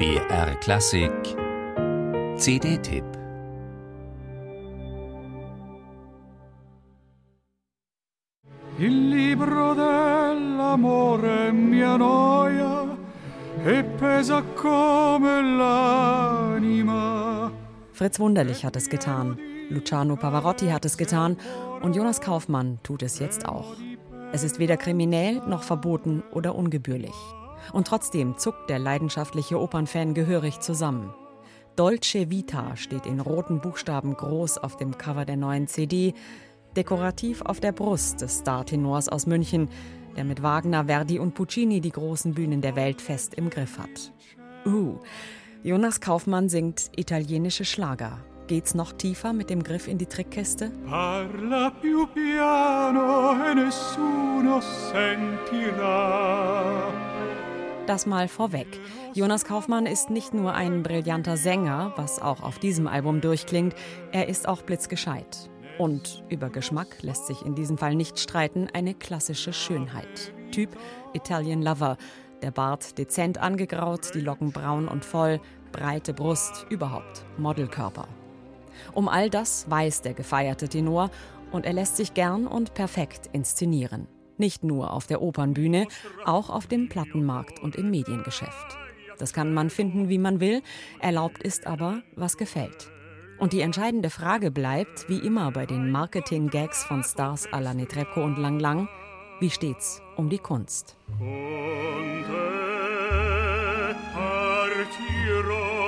BR Klassik CD-Tipp Il libro dell'amore mia noia e pesa come l'anima. Fritz Wunderlich hat es getan, Luciano Pavarotti hat es getan und Jonas Kaufmann tut es jetzt auch. Es ist weder kriminell noch verboten oder ungebührlich. Und trotzdem zuckt der leidenschaftliche Opernfan gehörig zusammen. Dolce Vita steht in roten Buchstaben groß auf dem Cover der neuen CD, dekorativ auf der Brust des Star-Tenors aus München, der mit Wagner, Verdi und Puccini die großen Bühnen der Welt fest im Griff hat. Uh, Jonas Kaufmann singt italienische Schlager. Geht's noch tiefer mit dem Griff in die Trickkiste? Parla più piano e nessuno sentirà. Das mal vorweg. Jonas Kaufmann ist nicht nur ein brillanter Sänger, was auch auf diesem Album durchklingt, er ist auch blitzgescheit. Und über Geschmack lässt sich in diesem Fall nicht streiten, eine klassische Schönheit. Typ Italian Lover. Der Bart dezent angegraut, die Locken braun und voll, breite Brust, überhaupt Modelkörper. Um all das weiß der gefeierte Tenor und er lässt sich gern und perfekt inszenieren. Nicht nur auf der Opernbühne, auch auf dem Plattenmarkt und im Mediengeschäft. Das kann man finden, wie man will, erlaubt ist aber, was gefällt. Und die entscheidende Frage bleibt, wie immer bei den Marketing-Gags von Stars à la Netrebko und Lang Lang, wie steht's um die Kunst? Conte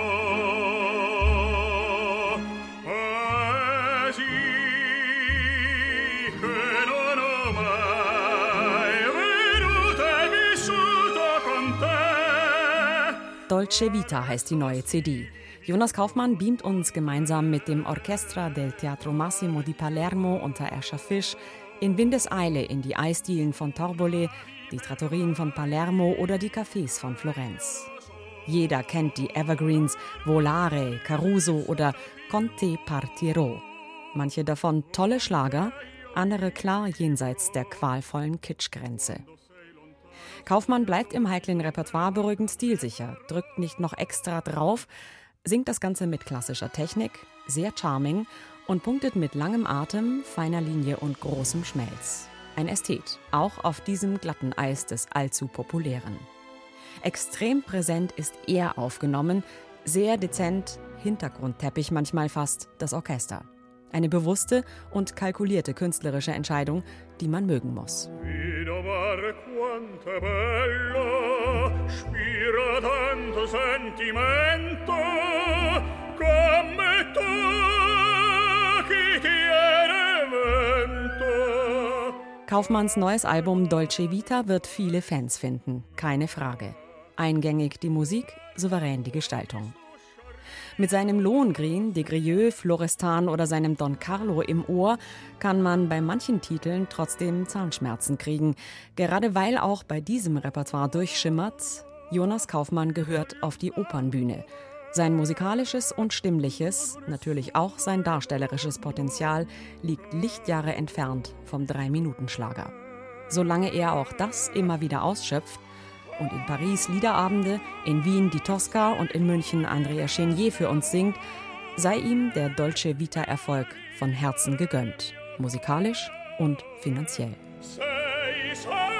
Dolce Vita heißt die neue CD. Jonas Kaufmann beamt uns gemeinsam mit dem Orchestra del Teatro Massimo di Palermo unter Escher Fisch in Windeseile in die Eisdielen von Torbole, die Trattorien von Palermo oder die Cafés von Florenz. Jeder kennt die Evergreens Volare, Caruso oder Conte Partirò. Manche davon tolle Schlager, andere klar jenseits der qualvollen Kitschgrenze. Kaufmann bleibt im heiklen Repertoire beruhigend stilsicher, drückt nicht noch extra drauf, singt das Ganze mit klassischer Technik, sehr charming und punktet mit langem Atem, feiner Linie und großem Schmelz. Ein Ästhet, auch auf diesem glatten Eis des allzu populären. Extrem präsent ist er aufgenommen, sehr dezent, Hintergrundteppich manchmal fast, das Orchester. Eine bewusste und kalkulierte künstlerische Entscheidung, die man mögen muss. Vedo mare quanto bello, spira tanto sentimento, come tu chi tiene vento. Kaufmanns neues Album Dolce Vita wird viele Fans finden, keine Frage. Eingängig die Musik, souverän die Gestaltung. Mit seinem Lohengrin, De Grieux, Florestan oder seinem Don Carlo im Ohr kann man bei manchen Titeln trotzdem Zahnschmerzen kriegen. Gerade weil auch bei diesem Repertoire durchschimmert, Jonas Kaufmann gehört auf die Opernbühne. Sein musikalisches und stimmliches, natürlich auch sein darstellerisches Potenzial liegt Lichtjahre entfernt vom Drei-Minuten-Schlager. Solange er auch das immer wieder ausschöpft, und in Paris Liederabende, in Wien die Tosca und in München Andrea Chenier für uns singt, sei ihm der Dolce Vita Erfolg von Herzen gegönnt, musikalisch und finanziell. Sei, sei.